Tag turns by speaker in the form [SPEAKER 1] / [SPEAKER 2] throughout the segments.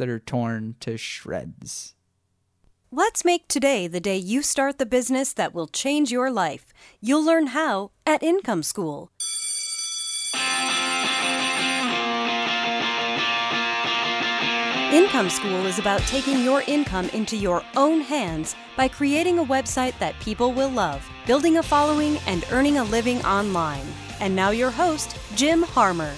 [SPEAKER 1] that are torn to shreds.
[SPEAKER 2] Let's make today the day you start the business that will change your life. You'll learn how at Income School. Income School is about taking your income into your own hands by creating a website that people will love, building a following, and earning a living online. And now, your host, Jim Harmer.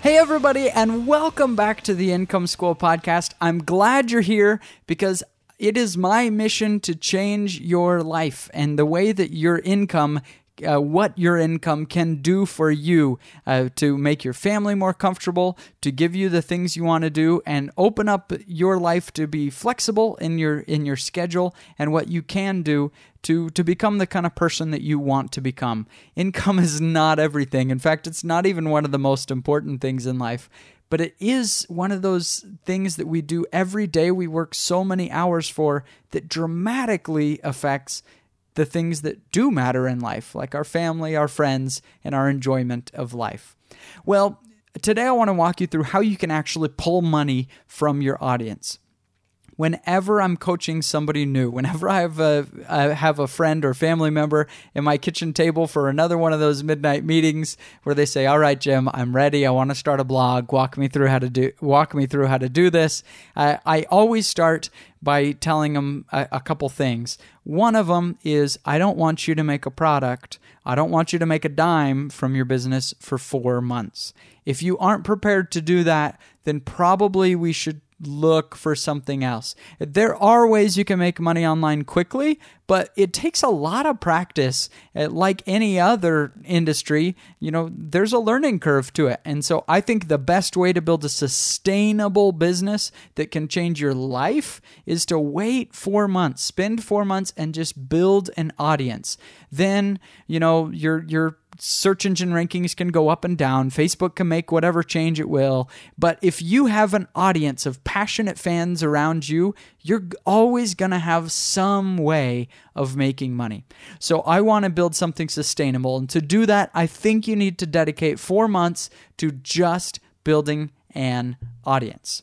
[SPEAKER 1] Hey, everybody, and welcome back to the Income School podcast. I'm glad you're here because it is my mission to change your life and the way that your income uh, what your income can do for you uh, to make your family more comfortable, to give you the things you want to do, and open up your life to be flexible in your in your schedule and what you can do to to become the kind of person that you want to become. Income is not everything. In fact, it's not even one of the most important things in life. But it is one of those things that we do every day. We work so many hours for that dramatically affects the things that do matter in life, like our family, our friends, and our enjoyment of life. Well, today I want to walk you through how you can actually pull money from your audience whenever I'm coaching somebody new, whenever I have a, I have a friend or family member in my kitchen table for another one of those midnight meetings where they say, "All right, Jim, I'm ready. I want to start a blog. Walk me through how to do walk me through how to do this." I, I always start by telling them a, a couple things. One of them is, I don't want you to make a product. I don't want you to make a dime from your business for four months. If you aren't prepared to do that, then probably we should look for something else. There are ways you can make money online quickly, but it takes a lot of practice. Uh, like any other industry, you know, there's a learning curve to it. And so I think the best way to build a sustainable business that can change your life is to wait 4 months, spend 4 months and just build an audience. Then, you know, your your search engine rankings can go up and down. Facebook can make whatever change it will. But if you have an audience of passionate fans around you, you're always going to have some way of making money. So I want to build something sustainable. And to do that, I think you need to dedicate four months to just building an audience.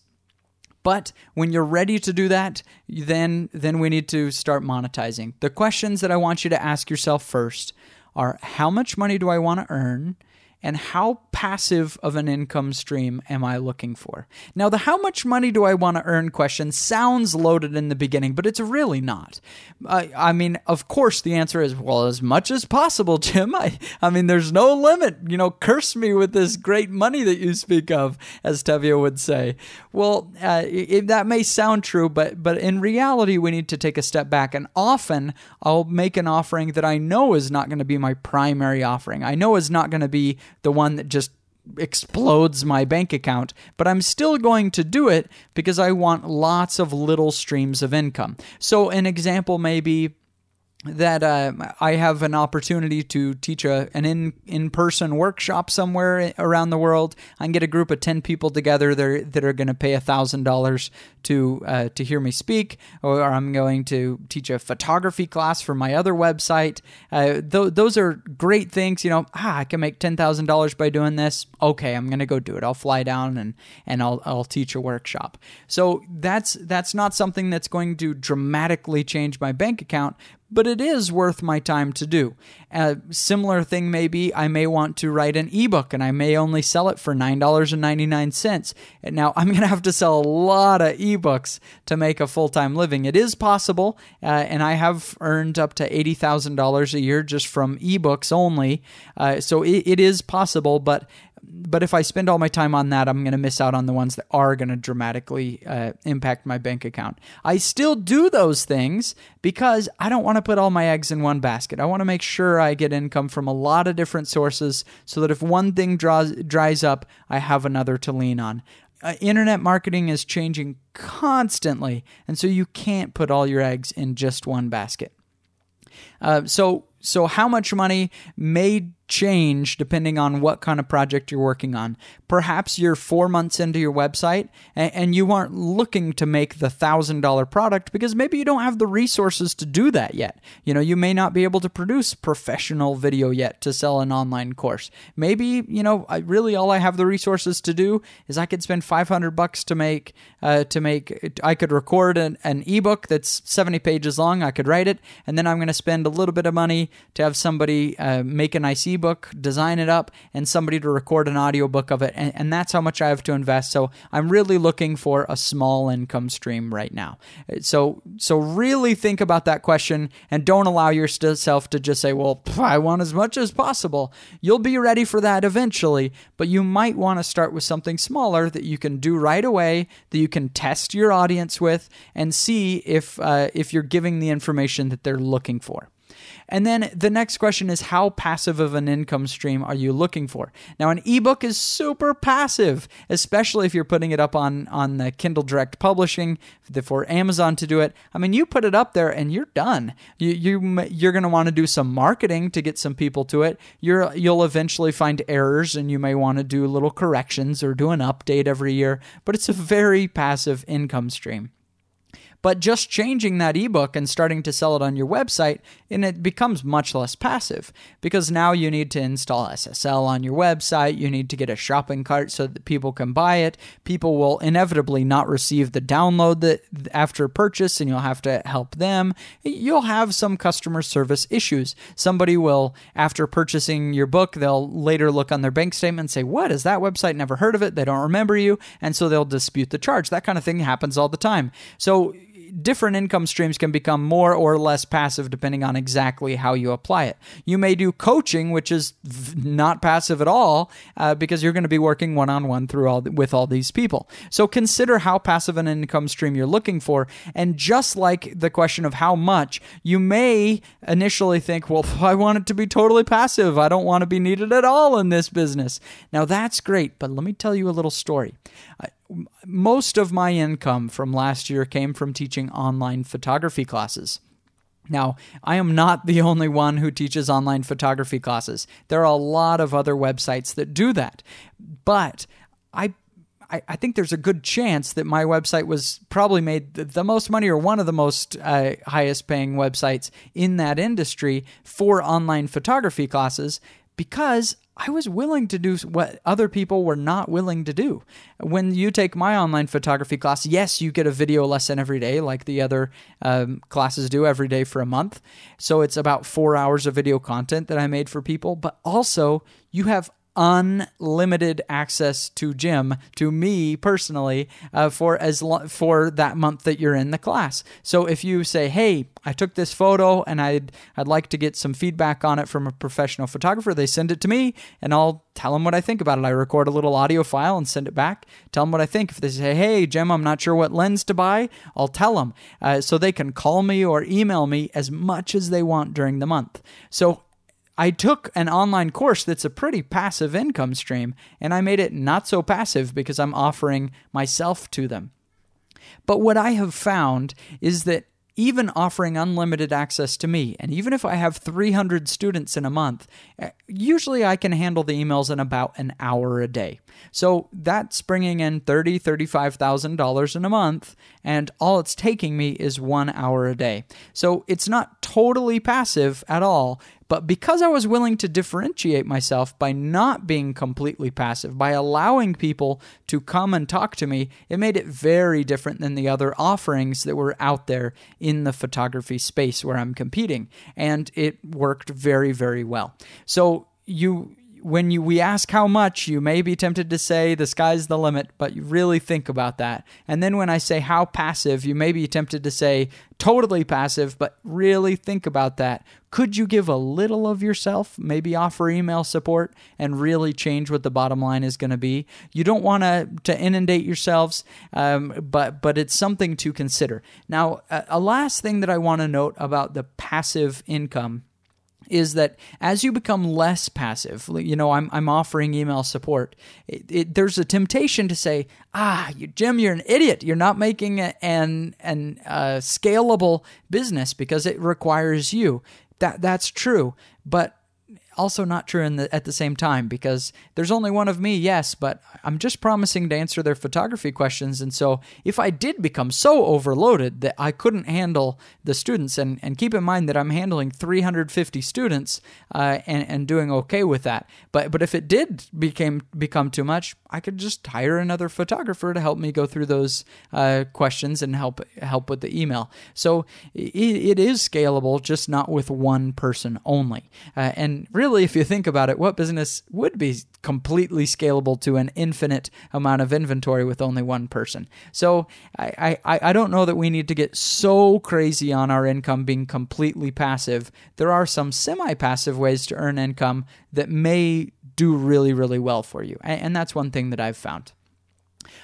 [SPEAKER 1] But when you're ready to do that, then then we need to start monetizing. The questions that I want you to ask yourself first are how much money do I want to earn? And how passive of an income stream am I looking for? Now, the how much money do I want to earn question sounds loaded in the beginning, but it's really not. I mean, of course, the answer is, well, as much as possible, Jim. I, I mean, there's no limit. You know, curse me with this great money that you speak of, as Tevye would say. Well, uh, it, that may sound true, but, but in reality, we need to take a step back. And often I'll make an offering that I know is not going to be my primary offering. I know is not going to be the one that just explodes my bank account, but I'm still going to do it because I want lots of little streams of income. So, an example may be that uh, I have an opportunity to teach a, an in in person workshop somewhere around the world. I can get a group of ten people together that that are going to pay thousand dollars to uh, to hear me speak, or I'm going to teach a photography class for my other website. Uh, th- those are great things. You know, ah, I can make ten thousand dollars by doing this. Okay, I'm going to go do it. I'll fly down and and I'll I'll teach a workshop. So that's that's not something that's going to dramatically change my bank account, but it is worth my time to do. A similar thing may be I may want to write an ebook and I may only sell it for $9.99. And now I'm going to have to sell a lot of ebooks to make a full time living. It is possible, uh, and I have earned up to $80,000 a year just from ebooks only. Uh, so it, it is possible, but but if I spend all my time on that, I'm going to miss out on the ones that are going to dramatically uh, impact my bank account. I still do those things because I don't want to put all my eggs in one basket. I want to make sure I get income from a lot of different sources so that if one thing draws, dries up, I have another to lean on. Uh, internet marketing is changing constantly, and so you can't put all your eggs in just one basket. Uh, so, so how much money may change depending on what kind of project you're working on. Perhaps you're four months into your website and, and you aren't looking to make the thousand dollar product because maybe you don't have the resources to do that yet. You know, you may not be able to produce professional video yet to sell an online course. Maybe, you know, I really all I have the resources to do is I could spend 500 bucks to make, uh, to make, I could record an, an ebook that's 70 pages long. I could write it and then I'm going to spend a little bit of money to have somebody uh, make a nice ebook, design it up, and somebody to record an audiobook of it. And, and that's how much I have to invest. So I'm really looking for a small income stream right now. So, so really think about that question and don't allow yourself to just say, well, I want as much as possible. You'll be ready for that eventually, but you might want to start with something smaller that you can do right away, that you can test your audience with, and see if uh, if you're giving the information that they're looking for. And then the next question is how passive of an income stream are you looking for? Now, an ebook is super passive, especially if you're putting it up on on the Kindle Direct Publishing for Amazon to do it. I mean, you put it up there and you're done. You you you're going to want to do some marketing to get some people to it. You're you'll eventually find errors and you may want to do little corrections or do an update every year, but it's a very passive income stream. But just changing that ebook and starting to sell it on your website, and it becomes much less passive because now you need to install SSL on your website. You need to get a shopping cart so that people can buy it. People will inevitably not receive the download that after purchase, and you'll have to help them. You'll have some customer service issues. Somebody will, after purchasing your book, they'll later look on their bank statement and say, "What is that website? Never heard of it." They don't remember you, and so they'll dispute the charge. That kind of thing happens all the time. So different income streams can become more or less passive depending on exactly how you apply it. You may do coaching, which is not passive at all, uh, because you're going to be working one on one through all with all these people. So consider how passive an income stream you're looking for, and just like the question of how much, you may initially think, well, I want it to be totally passive. I don't want to be needed at all in this business. Now that's great, but let me tell you a little story most of my income from last year came from teaching online photography classes. Now, I am not the only one who teaches online photography classes. There are a lot of other websites that do that. But I I, think there's a good chance that my website was probably made the, most money or one of the most uh, highest paying websites in that industry for online photography classes because I was willing to do what other people were not willing to do. When you take my online photography class, yes, you get a video lesson every day, like the other um, classes do every day for a month. So it's about four hours of video content that I made for people, but also you have unlimited access to Jim, to me personally, uh, for as lo- for that month that you're in the class. So if you say, "Hey, I took this photo and I'd I'd like to get some feedback on it from a professional photographer," they send it to me, and I'll tell them what I think about it. I record a little audio file and send it back. Tell them what I think. If they say, "Hey, Jim, I'm not sure what lens to buy," I'll tell them uh, so they can call me or email me as much as they want during the month. So I took an online course that's a pretty passive income stream and I made it not so passive because I'm offering myself to them. But what I have found is that even offering unlimited access to me, and even if I have 300 students in a month, eh, usually I can handle the emails in about an hour a day. So that's bringing in $30,000, $35,000 in a month, and all it's taking me is one hour a day. So it's not totally passive at all, but because I was willing to differentiate myself by not being completely passive, by allowing people to come and talk to me, it made it very different than the other offerings that were out there in the photography space where I'm competing. And it worked very, very well. So you when you we ask how much, you may be tempted to say the sky's the limit, but you really think about that. And then when I say how passive, you may be tempted to say totally passive, but really think about that. Could you give a little of yourself, maybe offer email support and really change what the bottom line is going to be? You don't want to to inundate yourselves, um, but but it's something to consider. Now, a, a last thing that I want to note about the passive income is that as you become less passive, you know, I'm, I'm offering email support, it, it, there's a temptation to say, ah, you, Jim, you're an idiot. You're not making a, an, an uh, scalable business because it requires you. That, that's true. But also not true the, at the same time because there's only one of me, yes, but I'm just promising to answer their photography questions. And so if I did become so overloaded that I couldn't handle the students, and, and keep in mind that I'm handling 350 students uh, and, and doing okay with that. But but if it did became become too much, I could just hire another photographer to help me go through those uh, questions and help help with the email. So it, it is scalable, just not with one person only. Uh, and really, if you think about it, what business would be completely scalable to an infinite amount of inventory with only one person? So I, I, I don't know that we need to get so crazy on our income being completely passive. There are some semi passive ways to earn income that may do really, really well for you. And, and that's one thing that I've found.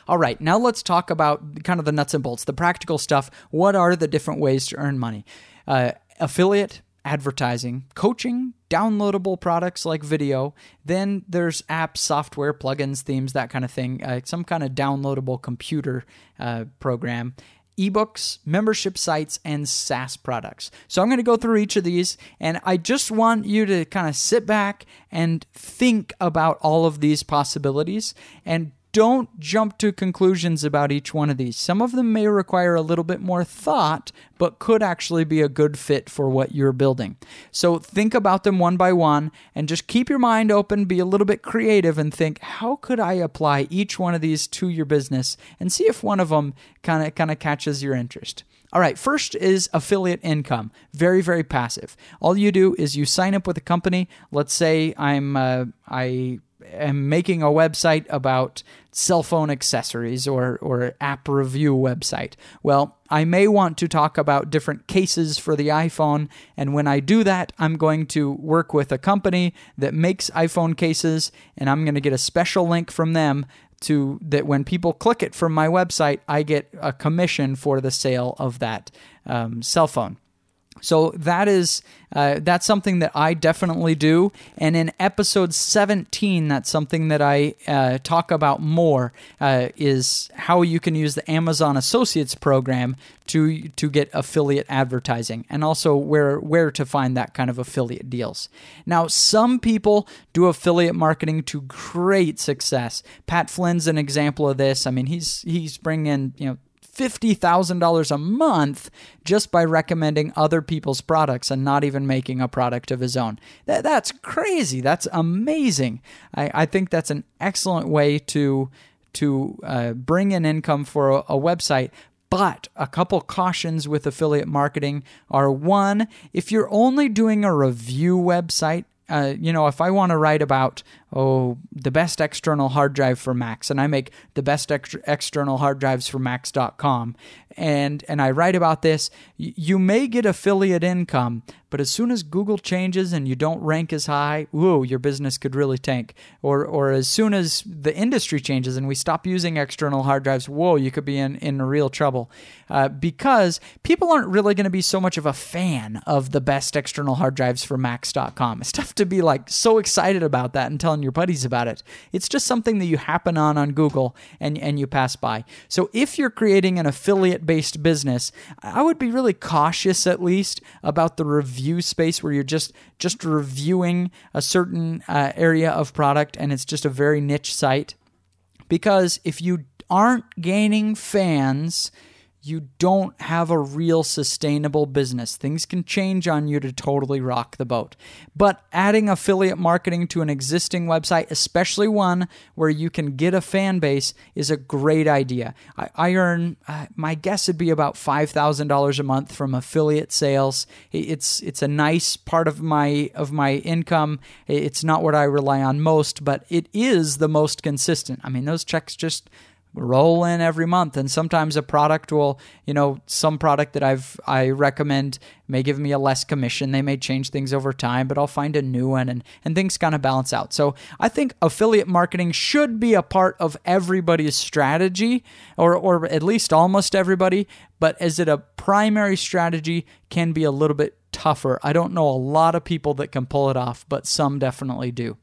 [SPEAKER 1] All right, now let's talk about kind of the nuts and bolts, the practical stuff. What are the different ways to earn money? Uh, affiliate, advertising, coaching, downloadable products like video. Then there's apps, software, plugins, themes, that kind of thing, uh, some kind of downloadable computer uh, program. Ebooks, membership sites, and SaaS products. So I'm going to go through each of these, and I just want you to kind of sit back and think about all of these possibilities and don't jump to conclusions about each one of these. Some of them may require a little bit more thought, but could actually be a good fit for what you're building. So think about them one by one and just keep your mind open, be a little bit creative, and think, how could I apply each one of these to your business and see if one of them kind of kind of catches your interest. All right, first is affiliate income. Very, very passive. All you do is you sign up with a company. Let's say I'm uh, I am making a website about cell phone accessories or, or app review website. Well, I may want to talk about different cases for the iPhone, and when I do that, I'm going to work with a company that makes iPhone cases, and I'm going to get a special link from them to that when people click it from my website, I get a commission for the sale of that um, cell phone. So that is uh, that's something that I definitely do, and in episode 17, that's something that I uh, talk about more uh, is how you can use the Amazon Associates program to to get affiliate advertising, and also where where to find that kind of affiliate deals. Now, some people do affiliate marketing to great success. Pat Flynn's an example of this. I mean, he's he's bringing in you know $50,000 a month just by recommending other people's products and not even making a product of his own. That, that's crazy. That's amazing. I, I think that's an excellent way to to uh, bring in income for a, a website, but a couple cautions with affiliate marketing are one, if you're only doing a review website, uh, you know, if I want to write about oh the best external hard drive for Macs, and I make the best ex- external hard drives for Macs.com, and and I write about this, y- you may get affiliate income, but as soon as Google changes and you don't rank as high, whoa, your business could really tank. Or or as soon as the industry changes and we stop using external hard drives, whoa, you could be in in real trouble, uh, because people aren't really going to be so much of a fan of the best external hard drives for Macs.com. It's tough to be like so excited about that and telling your buddies about it. It's just something that you happen on on Google and and you pass by. So if you're creating an affiliate based business, I would be really cautious at least about the review space where you're just just reviewing a certain uh, area of product and it's just a very niche site. Because if you aren't gaining fans, you don't have a real sustainable business. Things can change on you to totally rock the boat. But adding affiliate marketing to an existing website, especially one where you can get a fan base, is a great idea. I, I earn, uh, my guess would be about $5,000 a month from affiliate sales. It's, it's a nice part of my, of my income. It's not what I rely on most, but it is the most consistent. I mean, those checks just roll in every month. And sometimes a product will you know some product that i've i recommend may give me a less commission. They may change things over time but i'll find a new one and and things kind of balance out. So i think affiliate marketing should be a part of everybody's strategy or or at least almost everybody but is it a primary strategy can be a little bit tougher. I don't know a lot of people that can pull it off but some definitely do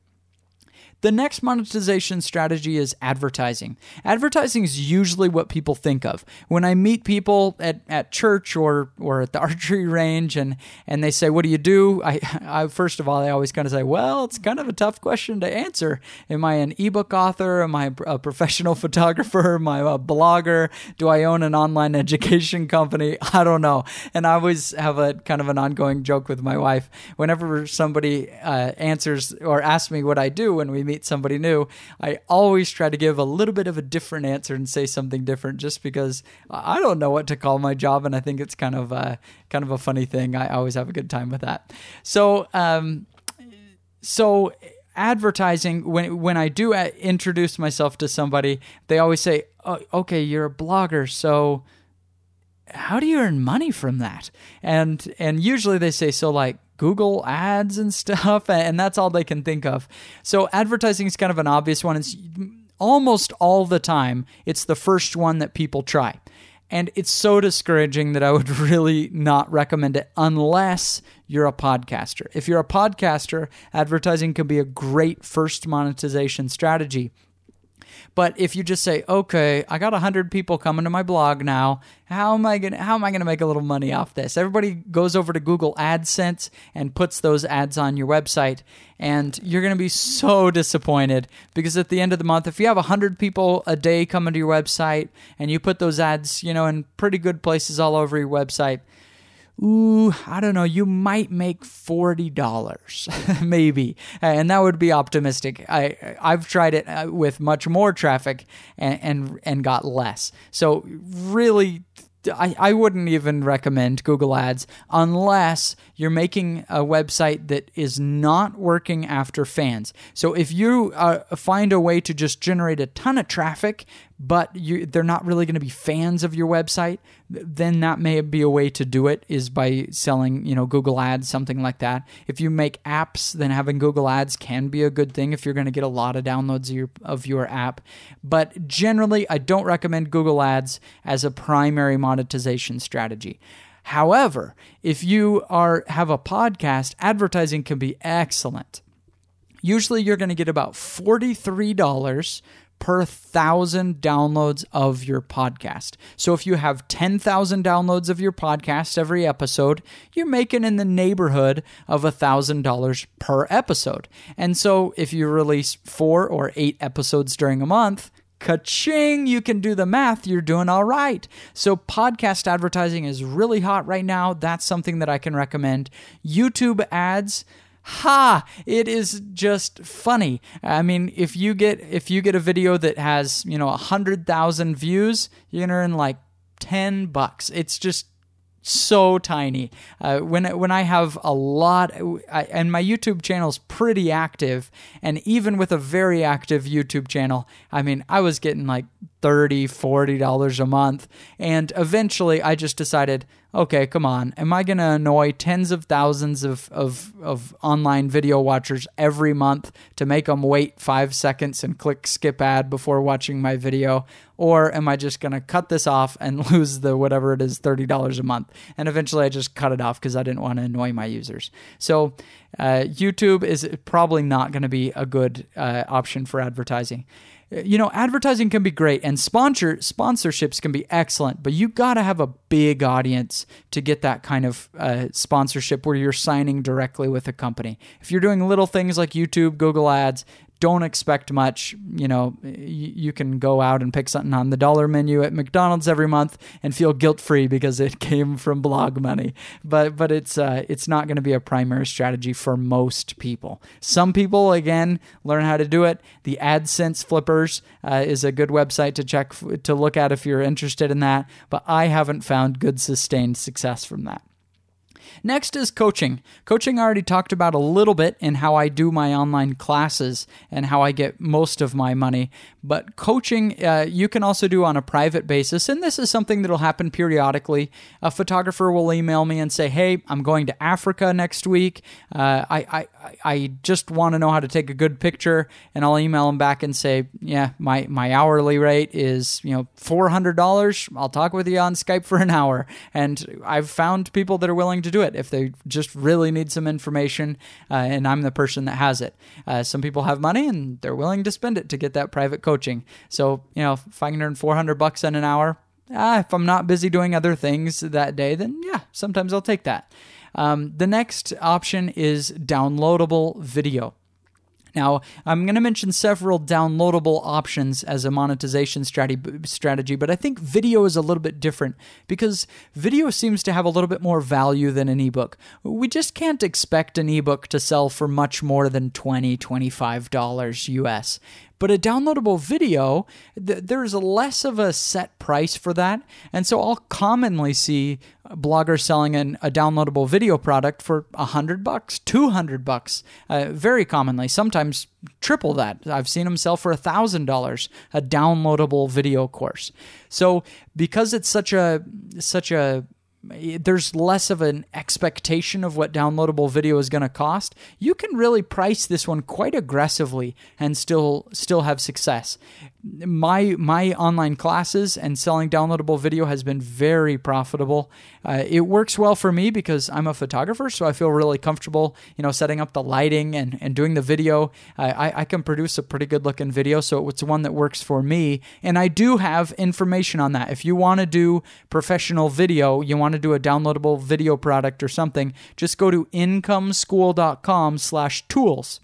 [SPEAKER 1] The next monetization strategy is advertising. Advertising is usually what people think of. When I meet people at, at church or, or at the archery range and, and they say, What do you do? I, I first of all, I always kind of say, Well, it's kind of a tough question to answer. Am I an ebook author? Am I a professional photographer? Am I a blogger? Do I own an online education company? I don't know. And I always have a kind of an ongoing joke with my wife. Whenever somebody uh, answers or asks me what I do when we meet somebody new, I always try to give a little bit of a different answer and say something different, just because I don't know what to call my job, and I think it's kind of a, kind of a funny thing. I always have a good time with that. So, um, so advertising when when I do introduce myself to somebody, they always say, oh, "Okay, you're a blogger, so." how do you earn money from that and and usually they say so like Google ads and stuff, and that's all they can think of. So advertising is kind of an obvious one. It's almost all the time, it's the first one that people try. And it's so discouraging that I would really not recommend it unless you're a podcaster. If you're a podcaster, advertising can be a great first monetization strategy. But if you just say, okay, I got 100 people coming to my blog now, how am I to how am I to make a little money off this? Everybody goes over to Google AdSense and puts those ads on your website and you're to be so disappointed because at the end of the month if you have 100 people a day coming to your website and you put those ads, you know, in pretty good places all over your website, ooh, I don't know, you might make $40 maybe. And that would be optimistic. I I've tried it uh, with much more traffic and and, and got less. So really I, I wouldn't even recommend Google Ads unless you're making a website that is not working after fans. So if you uh, find a way to just generate a ton of traffic, but you, they're not really going to be fans of your website, then that may be a way to do it is by selling, you know, Google Ads, something like that. If you make apps, then having Google Ads can be a good thing if you're going to get a lot of downloads of your, of your app. But generally, I don't recommend Google Ads as a primary monetization strategy. However, if you are have a podcast, advertising can be excellent. Usually you're going to get about $43 per thousand downloads of your podcast. So if you have 10,000 downloads of your podcast every episode, you're making in the neighborhood of $1,000 per episode. And so if you release four or eight episodes during a month, Ka-ching! You can do the math. You're doing all right. So, podcast advertising is really hot right now. That's something that I can recommend. YouTube ads ha! It is just funny. I mean if you get if you get a video that has you know a hundred thousand views you're gonna earn like 10 bucks. It's just so tiny. Uh, when when I have a lot, I, and my YouTube channel is pretty active, and even with a very active YouTube channel, I mean, I was getting like 30 40 dollars a month. And eventually i just decided okay come on. Am i going to annoy tens of thousands of, of, of online video watchers every month to make them wait five seconds and click skip ad before watching my video? Or am i just going to cut this off and lose the whatever it is $30 a month? And eventually i just cut it off because i didn't want to annoy my users. So uh, youtube is probably not going to be a good uh, option for advertising you know, advertising can be great and sponsor sponsorships can be excellent, but you got to have a big audience to get that kind of uh, sponsorship where you're signing directly with a company. If you're doing little things like YouTube, Google Ads, don't expect much. You know, you can go out and pick something on the dollar menu at McDonald's every month and feel guilt free because it came from blog money. But but it's uh, it's not going to be a primary strategy for most people. Some people again learn how to do it. The AdSense Flippers uh, is a good website to check to look at if you're interested in that. But I haven't found good sustained success from that. Next is coaching. Coaching I already talked about a little bit in how I do my online classes and how I get most of my money. But coaching uh, you can also do on a private basis, and this is something that'll happen periodically. A photographer will email me and say, "Hey, I'm going to Africa next week. Uh, I, I I just want to know how to take a good picture," and I'll email them back and say, "Yeah, my my hourly rate is you know four hundred dollars. I'll talk with you on Skype for an hour." And I've found people that are willing to do do it if they just really need some information uh, and I'm the person that has it. Uh, some people have money and they're willing to spend it to get that private coaching. So, you know, 500, 400 bucks in an hour, ah, if I'm not busy doing other things that day, then yeah, sometimes I'll take that. Um, the next option is downloadable video. Now, I'm going to mention several downloadable options as a monetization strategy, but I think video is a little bit different because video seems to have a little bit more value than an ebook. We just can't expect an ebook to sell for much more than $20, $25 US. But a downloadable video, th- there's less of a set price for that. And so I'll commonly see bloggers selling an, a downloadable video product for 100 bucks, 200 bucks, uh, very commonly, sometimes triple that. I've seen them sell for $1,000 a downloadable video course. So because it's such a such a there's less of an expectation of what downloadable video is going to cost you can really price this one quite aggressively and still still have success my my online classes and selling downloadable video has been very profitable. Uh, it works well for me because I'm a photographer, so I feel really comfortable, you know, setting up the lighting and, and doing the video. I, I can produce a pretty good looking video, so it's one that works for me. And I do have information on that. If you want to do professional video, you want to do a downloadable video product or something, just go to incomeschool.com/tools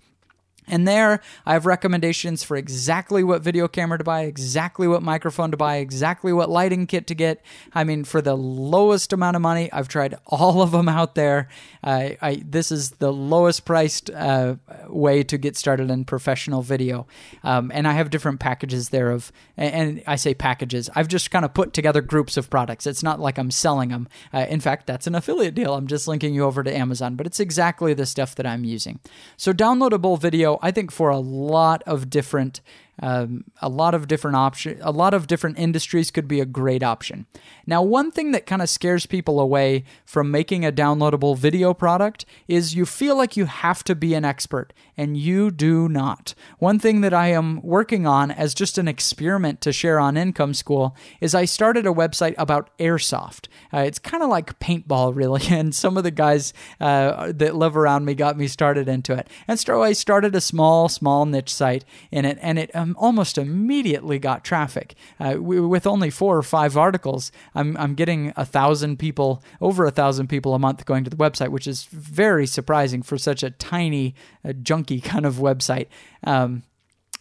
[SPEAKER 1] and there, I have recommendations for exactly what video camera to buy, exactly what microphone to buy, exactly what lighting kit to get. I mean, for the lowest amount of money, I've tried all of them out there. Uh, I, this is the lowest priced uh, way to get started in professional video. Um, and I have different packages there of, and I say packages, I've just kind of put together groups of products. It's not like I'm selling them. Uh, in fact, that's an affiliate deal. I'm just linking you over to Amazon, but it's exactly the stuff that I'm using. So, downloadable video I think for a lot of different um, a lot of different option, a lot of different industries could be a great option. Now, one thing that kind of scares people away from making a downloadable video product is you feel like you have to be an expert, and you do not. One thing that I am working on as just an experiment to share on Income School is I started a website about airsoft. Uh, it's kind of like paintball, really, and some of the guys uh, that live around me got me started into it. And so I started a small, small niche site in it, and it um, almost immediately got traffic. Uh, with only four or five articles, I'm, I'm getting a thousand people, over a thousand people a month going to the website, which is very surprising for such a tiny, uh, junky kind of website. Um,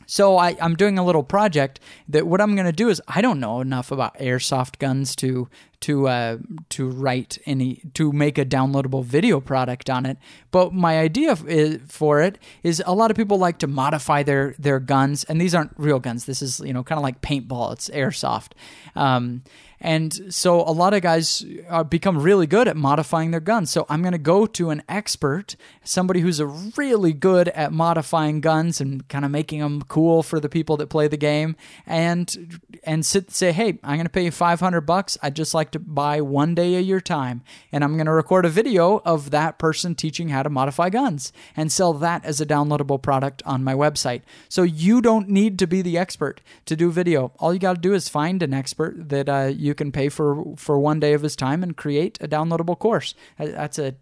[SPEAKER 1] so I, am doing a little project that what I'm going to do is I don't know enough about airsoft guns to to uh, to write any to make a downloadable video product on it. But my idea for it is a lot of people like to modify their their guns, and these aren't real guns. This is you know kind of like paintball. It's airsoft. Um, and so a lot of guys uh, become really good at modifying their guns. So I'm going to go to an expert, somebody who's a really good at modifying guns and kind of making them cool for the people that play the game, and and sit, say, hey, I'm going to pay you 500 bucks. I'd just like to buy one day of your time, and I'm going to record a video of that person teaching how to modify guns and sell that as a downloadable product on my website. So you don't need to be the expert to do video. All you got to do is find an expert that uh, you you can pay for for one day of his time and create a downloadable course. That's a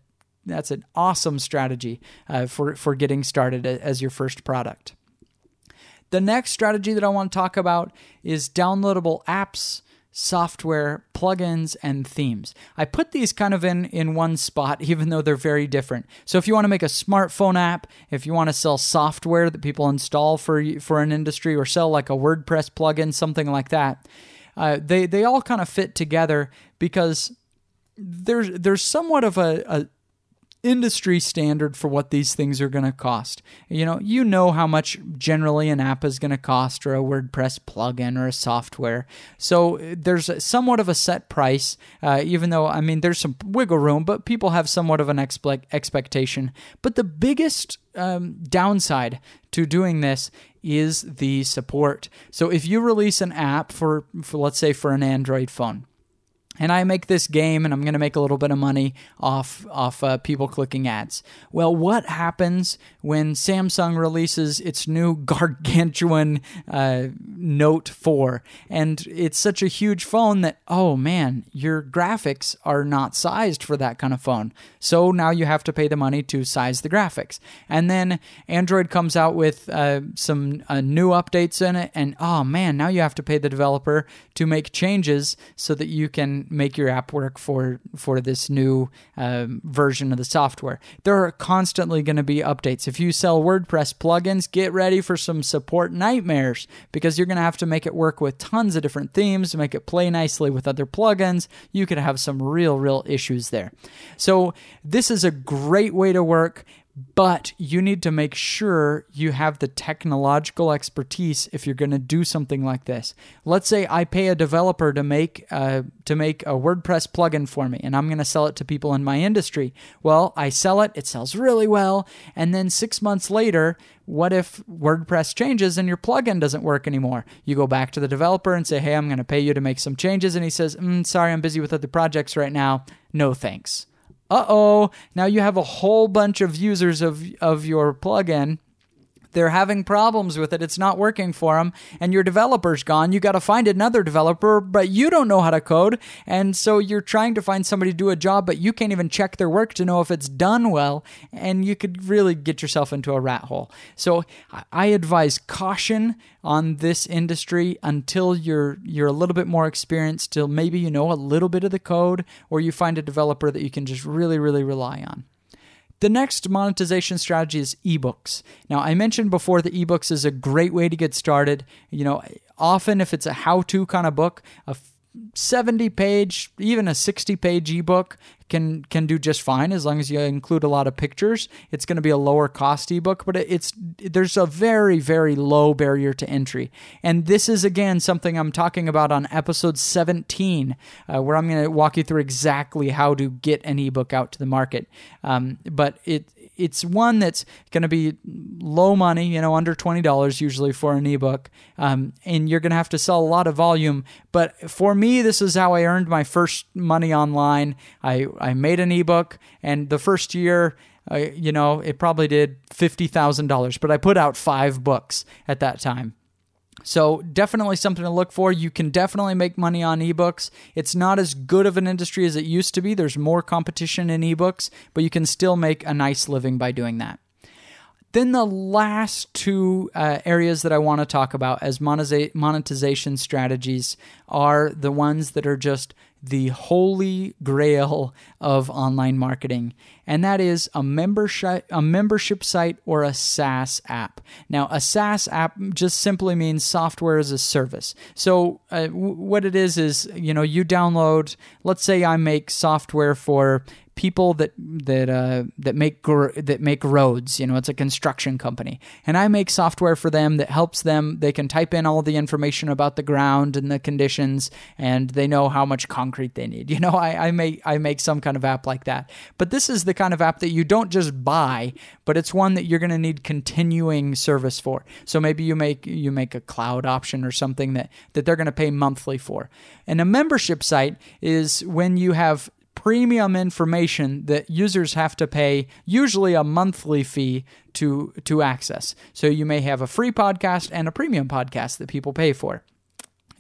[SPEAKER 1] that's an awesome strategy uh, for for getting started as your first product. The next strategy that I want to talk about is downloadable apps, software, plugins, and themes. I put these kind of in in one spot, even though they're very different. So if you want to make a smartphone app, if you want to sell software that people install for for an industry, or sell like a WordPress plugin, something like that uh, they they all kind of fit together because there's there's somewhat of a, a industry standard for what these things are going to cost. You know, you know how much generally an app is going to cost or a WordPress plugin or a software. So there's somewhat of a set price, uh, even though, I mean, there's some wiggle room, but people have somewhat of an expe- expectation. But the biggest um, downside to doing this is the support. So if you release an app for, for let's say, for an Android phone, and I make this game and I'm going to make a little bit of money off off uh, people clicking ads. Well, what happens when Samsung releases its new gargantuan uh, Note 4 and it's such a huge phone that oh man, your graphics are not sized for that kind of phone. So now you have to pay the money to size the graphics. And then Android comes out with uh, some uh, new updates in it and oh man, now you have to pay the developer to make changes so that you can make your app work for for this new um, version of the software. There are constantly going to be updates. If you sell WordPress plugins, get ready for some support nightmares because you're going to have to make it work with tons of different themes to make it play nicely with other plugins. You could have some real real issues there. So this is a great way to work but you need to make sure you have the technological expertise if you're going to do something like this. Let's say I pay a developer to make uh, to make a WordPress plugin for me, and I'm going to sell it to people in my industry. Well, I sell it, it sells really well, and then six months later, what if WordPress changes and your plugin doesn't work anymore? You go back to the developer and say, "Hey, I'm going to pay you to make some changes," and he says, mm, "Sorry, I'm busy with other projects right now. No thanks." Uh oh, now you have a whole bunch of users of, of your plugin they're having problems with it. It's not working for them, and your developer's gone. You got to find another developer, but you don't know how to code, and so you're trying to find somebody to do a job, but you can't even check their work to know if it's done well, and you could really get yourself into a rat hole. So I advise caution on this industry until you're you're a little bit more experienced, till maybe you know a little bit of the code, or you find a developer that you can just really really rely on. The next monetization strategy is ebooks. Now, I mentioned before that ebooks is a great way to get started. You know, often if it's a how to kind of book, a 70 page, even a 60 page ebook can can do just fine as long as you include a lot of pictures. It's going to be a lower cost ebook, but it's there's a very very low barrier to entry. And this is again something I'm talking about on episode 17, uh, where I'm going to walk you through exactly how to get an ebook out to the market. Um, but it it's one that's going to be low money, you know, under twenty dollars usually for an ebook, um, and you're going to have to sell a lot of volume. But for me, this is how I earned my first money online. I I made an ebook, and the first year. Uh, you know, it probably did $50,000, but I put out five books at that time. So, definitely something to look for. You can definitely make money on ebooks. It's not as good of an industry as it used to be. There's more competition in ebooks, but you can still make a nice living by doing that. Then, the last two uh, areas that I want to talk about as monetization strategies are the ones that are just the holy grail of online marketing, and that is a membership a membership site or a SaaS app. Now, a SaaS app just simply means software as a service. So, uh, w- what it is is you know you download. Let's say I make software for people that that uh, that make gr- that make roads. You know, it's a construction company, and I make software for them that helps them. They can type in all the information about the ground and the conditions, and they know how much concrete they need. You know, I, I make I make some kind of app like that. But this is the kind of app that you don't just buy, but it's one that you're going to need continuing service for. So maybe you make you make a cloud option or something that that they're going to pay monthly for. And a membership site is when you have premium information that users have to pay usually a monthly fee to to access. So you may have a free podcast and a premium podcast that people pay for.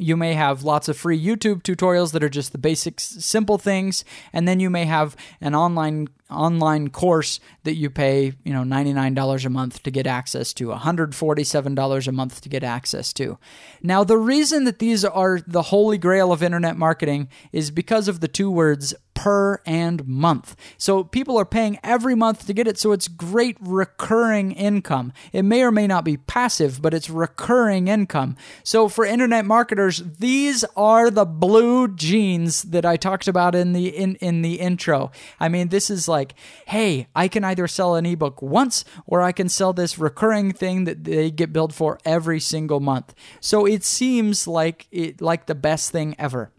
[SPEAKER 1] You may have lots of free YouTube tutorials that are just the basic simple things and then you may have an online online course that you pay, you know, $99 a month to get access to, $147 a month to get access to. Now, the reason that these are the holy grail of internet marketing is because of the two words per and month. So people are paying every month to get it, so it's great recurring income. It may or may not be passive, but it's recurring income. So for internet marketers, these are the blue jeans that I talked about in the in, in the intro. I mean, this is like hey, I can either sell an ebook once or I can sell this recurring thing that they get billed for every single month. So it seems like it like the best thing ever.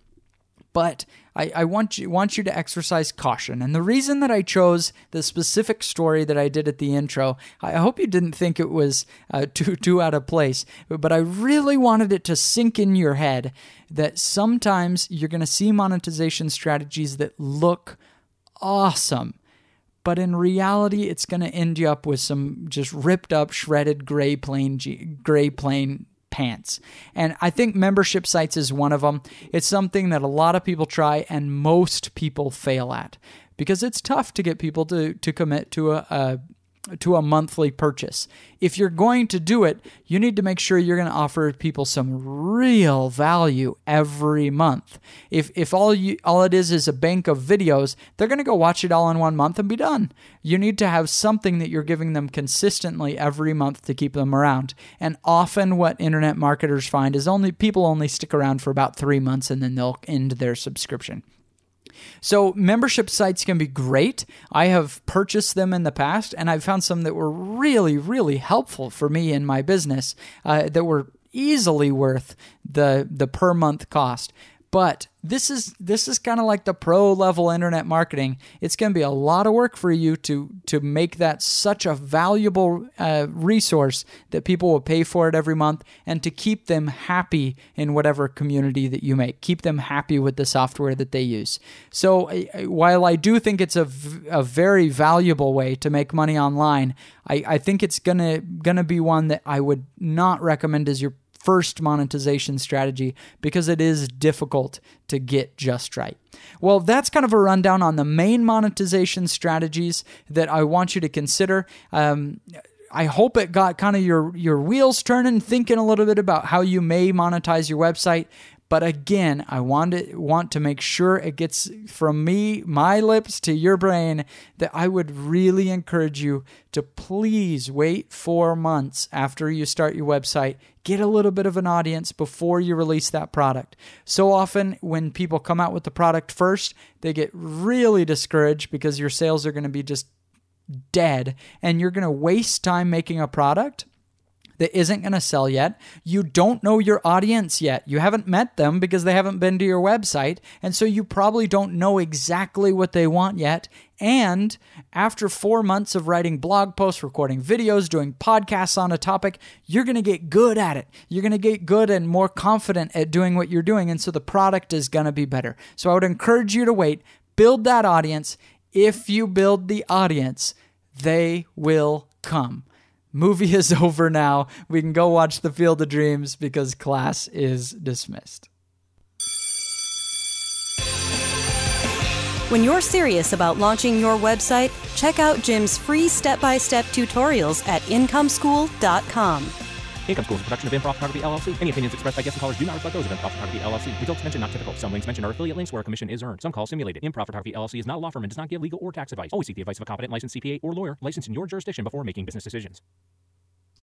[SPEAKER 1] But I, I want you want you to exercise caution. And the reason that I chose the specific story that I did at the intro, I hope you didn't think it was uh, too too out of place, but I really wanted it to sink in your head that sometimes you're going to see monetization strategies that look awesome but in reality it's going to end you up with some just ripped up shredded gray plain gray plain pants. And I think membership sites is one of them. It's something that a lot of people try and most people fail at because it's tough to get people to, to commit to a, a to a monthly purchase. If you're going to do it, you need to make sure you're going to offer people some real value every month. If if all you all it is is a bank of videos, they're going to go watch it all in one month and be done. You need to have something that you're giving them consistently every month to keep them around. And often what internet marketers find is only people only stick around for about 3 months and then they'll end their subscription. So, membership sites can be great. I have purchased them in the past, and I've found some that were really, really helpful for me in my business uh, that were easily worth the the per month cost. But this is this is kind of like the pro level internet marketing. It's going to be a lot of work for you to to make that such a valuable uh, resource that people will pay for it every month, and to keep them happy in whatever community that you make. Keep them happy with the software that they use. So uh, while I do think it's a, v- a very valuable way to make money online, I, I think it's gonna gonna be one that I would not recommend as your first monetization strategy because it is difficult to get just right. Well, that's kind of a rundown on the main monetization strategies that I want you to consider. Um, I hope it got kind of your your wheels turning, thinking a little bit about how you may monetize your website. But again, I want to want to make sure it gets from me, my lips to your brain that I would really encourage you to please wait 4 months after you start your website, get a little bit of an audience before you release that product. So often when people come out with the product first, they get really discouraged because your sales are going to be just dead and you're going to waste time making a product that isn't going to sell yet. You don't know your audience yet. You haven't met them because they haven't been to your website. And so you probably don't know exactly what they want yet. And after four months of writing blog posts, recording videos, doing podcasts on a topic, you're going to get good at it. You're going to get good and more confident at doing what you're doing. And so the product is going to be better. So I would encourage you to wait, build that audience. If you build the audience, they will come movie is over now. We can go watch The Field of Dreams because class is dismissed.
[SPEAKER 2] When you're serious about launching your website, check out Jim's free step by step tutorials at incomeschool.com.
[SPEAKER 3] Income School is a production of Improve Photography LLC. Any opinions expressed by guests and callers do not reflect those of Improve Photography LLC. Results mentioned not typical. Some links mentioned are affiliate links where a commission is earned. Some calls simulated. Improve Photography LLC is not a law firm and does not give legal or tax advice. Always seek the advice of a competent licensed CPA or lawyer licensed in your jurisdiction before making business decisions.